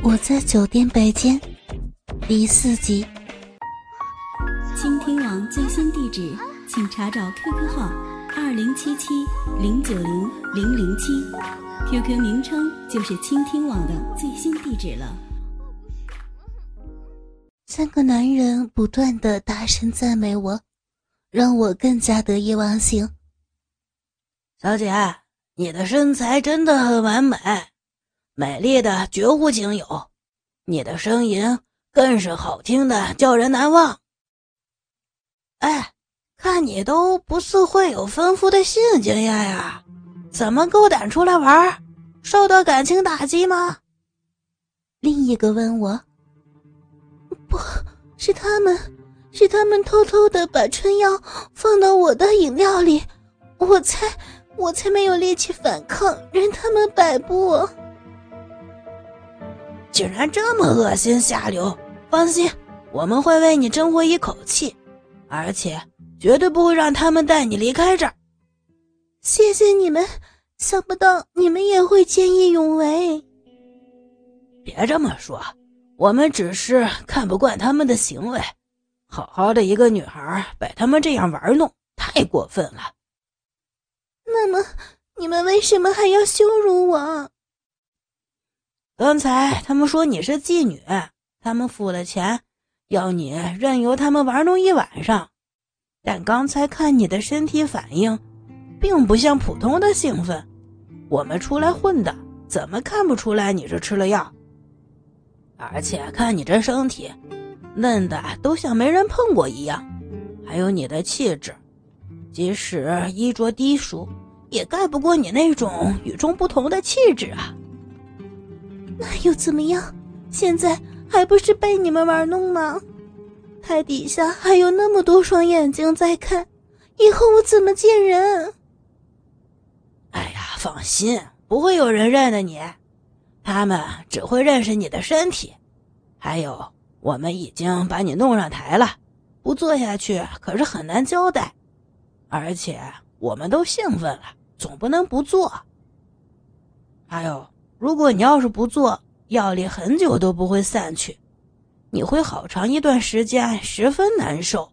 我在酒店北间第四集。倾听网最新地址，请查找 QQ 号二零七七零九零零零七，QQ 名称就是倾听网的最新地址了。三个男人不断的大声赞美我，让我更加得意忘形。小姐，你的身材真的很完美。美丽的绝无仅有，你的声音更是好听的叫人难忘。哎，看你都不似会有丰富的性经验呀，怎么够胆出来玩？受到感情打击吗？另一个问我。不是他们，是他们偷偷的把春药放到我的饮料里，我才我才没有力气反抗，任他们摆布。竟然这么恶心下流！放心，我们会为你争回一口气，而且绝对不会让他们带你离开这儿。谢谢你们，想不到你们也会见义勇为。别这么说，我们只是看不惯他们的行为。好好的一个女孩被他们这样玩弄，太过分了。那么，你们为什么还要羞辱我？刚才他们说你是妓女，他们付了钱，要你任由他们玩弄一晚上。但刚才看你的身体反应，并不像普通的兴奋。我们出来混的，怎么看不出来你是吃了药？而且看你这身体，嫩的都像没人碰过一样，还有你的气质，即使衣着低俗，也盖不过你那种与众不同的气质啊！那又怎么样？现在还不是被你们玩弄吗？台底下还有那么多双眼睛在看，以后我怎么见人？哎呀，放心，不会有人认得你，他们只会认识你的身体。还有，我们已经把你弄上台了，不做下去可是很难交代。而且我们都兴奋了，总不能不做。还有。如果你要是不做，药力很久都不会散去，你会好长一段时间十分难受。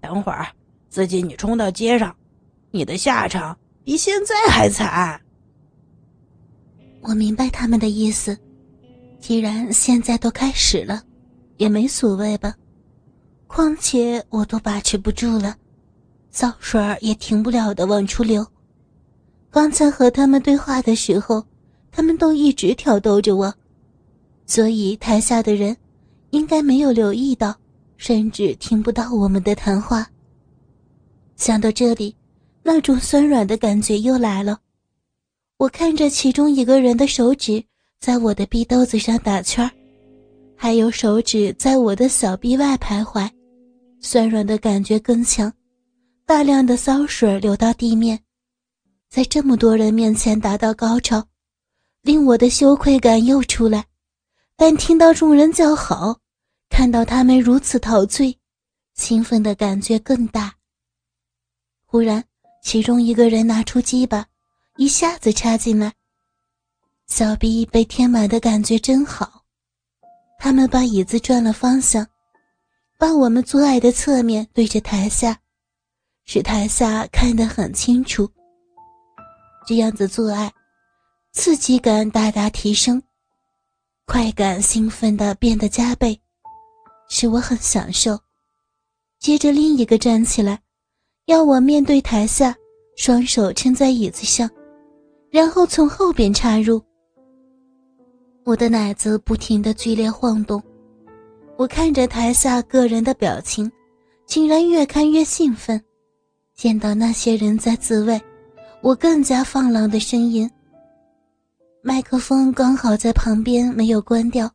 等会儿自己你冲到街上，你的下场比现在还惨。我明白他们的意思，既然现在都开始了，也没所谓吧。况且我都把持不住了，骚水也停不了的往出流。刚才和他们对话的时候。他们都一直挑逗着我，所以台下的人应该没有留意到，甚至听不到我们的谈话。想到这里，那种酸软的感觉又来了。我看着其中一个人的手指在我的逼兜子上打圈还有手指在我的小臂外徘徊，酸软的感觉更强，大量的骚水流到地面，在这么多人面前达到高潮。令我的羞愧感又出来，但听到众人叫好，看到他们如此陶醉，兴奋的感觉更大。忽然，其中一个人拿出鸡巴，一下子插进来，小臂被填满的感觉真好。他们把椅子转了方向，把我们做爱的侧面对着台下，使台下看得很清楚。这样子做爱。刺激感大大提升，快感兴奋的变得加倍，使我很享受。接着另一个站起来，要我面对台下，双手撑在椅子上，然后从后边插入。我的奶子不停的剧烈晃动，我看着台下个人的表情，竟然越看越兴奋。见到那些人在自慰，我更加放浪的声音。麦克风刚好在旁边，没有关掉，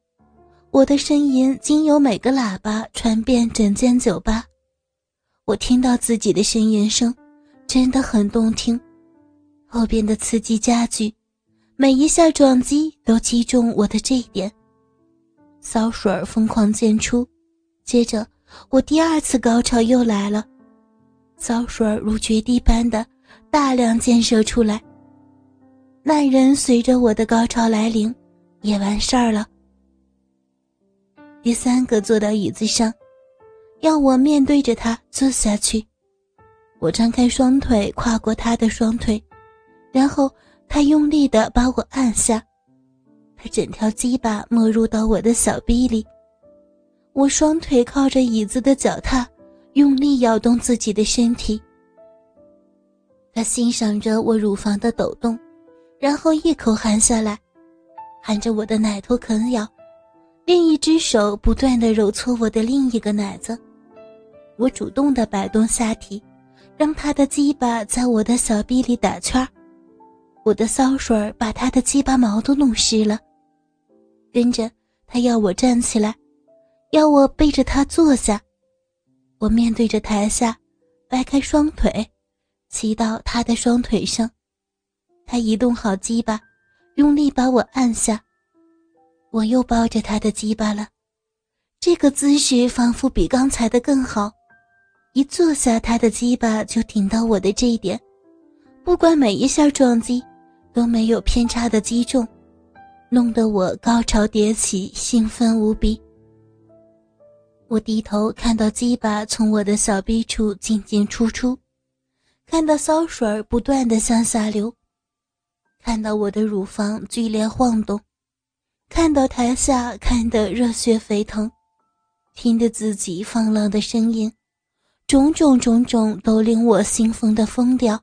我的声音经由每个喇叭传遍整间酒吧。我听到自己的呻吟声，真的很动听。后边的刺激加剧，每一下撞击都击中我的这一点。骚水疯狂溅出，接着我第二次高潮又来了，骚水如决堤般的大量溅射出来。那人随着我的高潮来临，也完事儿了，第三个坐到椅子上，要我面对着他坐下去。我张开双腿跨过他的双腿，然后他用力的把我按下，他整条鸡巴没入到我的小臂里。我双腿靠着椅子的脚踏，用力摇动自己的身体。他欣赏着我乳房的抖动，然后一口含下来，含着我的奶头啃咬，另一只手不断的揉搓我的另一个奶子。我主动的摆动下体，让他的鸡巴在我的小臂里打圈我的骚水把他的鸡巴毛都弄湿了。跟着他要我站起来，要我背着他坐下。我面对着台下，掰开双腿。骑到他的双腿上，他移动好鸡巴，用力把我按下。我又抱着他的鸡巴了，这个姿势仿佛比刚才的更好。一坐下，他的鸡巴就顶到我的这一点，不管每一下撞击都没有偏差的击中，弄得我高潮迭起，兴奋无比。我低头看到鸡巴从我的小臂处进进出出。看到骚水不断的向下流，看到我的乳房剧烈晃动，看到台下看得热血沸腾，听得自己放浪的声音，种种种种都令我兴奋的疯掉。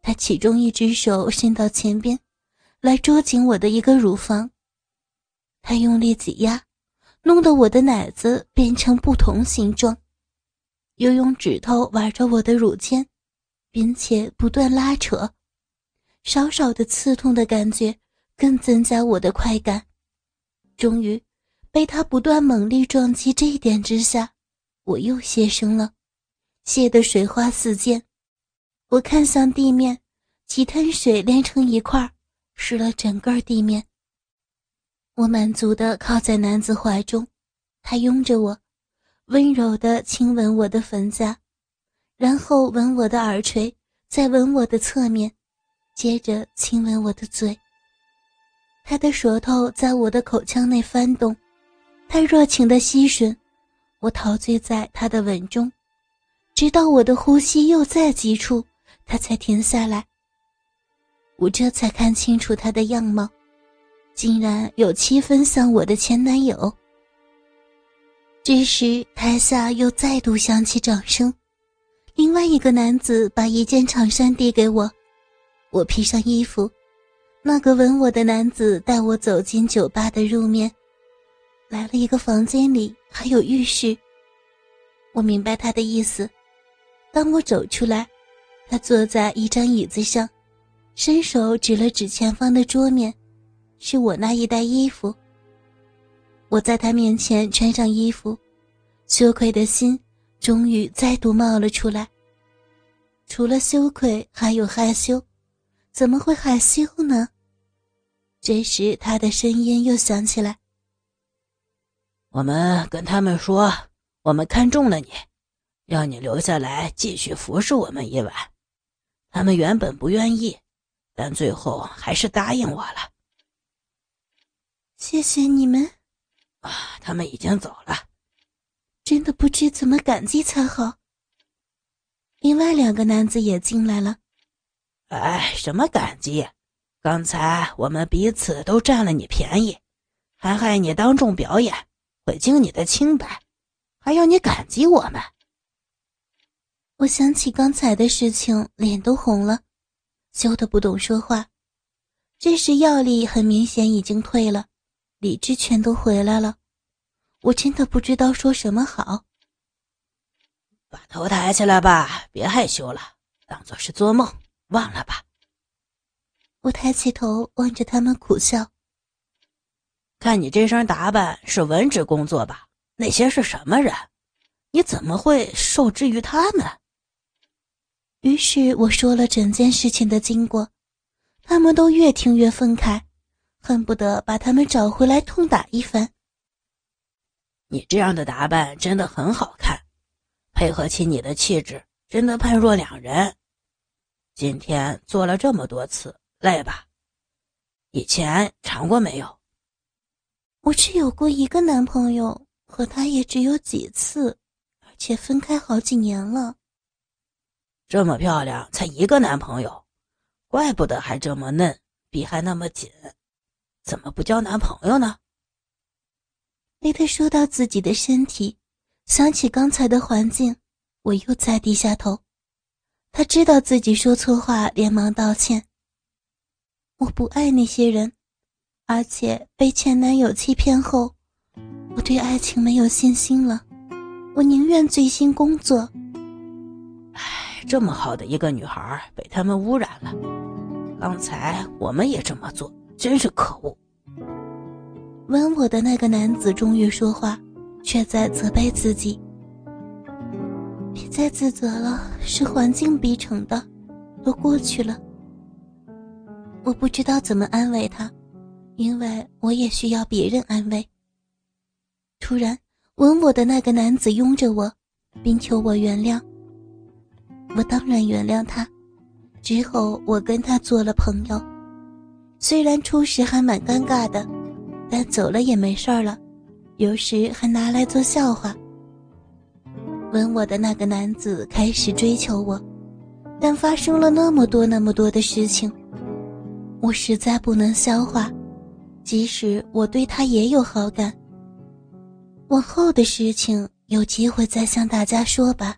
他其中一只手伸到前边，来捉紧我的一个乳房，他用力挤压，弄得我的奶子变成不同形状。又用指头玩着我的乳尖，并且不断拉扯，少少的刺痛的感觉更增加我的快感。终于，被他不断猛力撞击这一点之下，我又泄声了，泄得水花四溅。我看向地面，几滩水连成一块，湿了整个地面。我满足的靠在男子怀中，他拥着我。温柔地亲吻我的粉颊，然后吻我的耳垂，再吻我的侧面，接着亲吻我的嘴。他的舌头在我的口腔内翻动，他热情的吸吮，我陶醉在他的吻中，直到我的呼吸又在急促，他才停下来。我这才看清楚他的样貌，竟然有七分像我的前男友。这时，台下又再度响起掌声。另外一个男子把一件长衫递给我，我披上衣服。那个吻我的男子带我走进酒吧的入面，来了一个房间里还有浴室。我明白他的意思。当我走出来，他坐在一张椅子上，伸手指了指前方的桌面，是我那一袋衣服。我在他面前穿上衣服，羞愧的心终于再度冒了出来。除了羞愧，还有害羞，怎么会害羞呢？这时，他的声音又响起来：“我们跟他们说，我们看中了你，让你留下来继续服侍我们一晚。他们原本不愿意，但最后还是答应我了。谢谢你们。”啊，他们已经走了，真的不知怎么感激才好。另外两个男子也进来了。哎，什么感激？刚才我们彼此都占了你便宜，还害你当众表演，毁尽你的清白，还要你感激我们？我想起刚才的事情，脸都红了，羞得不懂说话。这时药力很明显已经退了。理智全都回来了，我真的不知道说什么好。把头抬起来吧，别害羞了，当做是做梦，忘了吧。我抬起头望着他们苦笑。看你这身打扮是文职工作吧？那些是什么人？你怎么会受制于他们？于是我说了整件事情的经过，他们都越听越愤慨。恨不得把他们找回来痛打一番。你这样的打扮真的很好看，配合起你的气质，真的判若两人。今天做了这么多次，累吧？以前尝过没有？我只有过一个男朋友，和他也只有几次，而且分开好几年了。这么漂亮，才一个男朋友，怪不得还这么嫩，逼还那么紧，怎么不交男朋友呢？雷特说到自己的身体，想起刚才的环境，我又再低下头。他知道自己说错话，连忙道歉。我不爱那些人，而且被前男友欺骗后，我对爱情没有信心了。我宁愿醉心工作。唉，这么好的一个女孩被他们污染了。刚才我们也这么做，真是可恶。吻我的那个男子终于说话，却在责备自己。别再自责了，是环境逼成的，都过去了。我不知道怎么安慰他，因为我也需要别人安慰。突然，吻我的那个男子拥着我，并求我原谅。我当然原谅他。之后，我跟他做了朋友，虽然初时还蛮尴尬的。但走了也没事儿了，有时还拿来做笑话。吻我的那个男子开始追求我，但发生了那么多那么多的事情，我实在不能消化。即使我对他也有好感，往后的事情有机会再向大家说吧。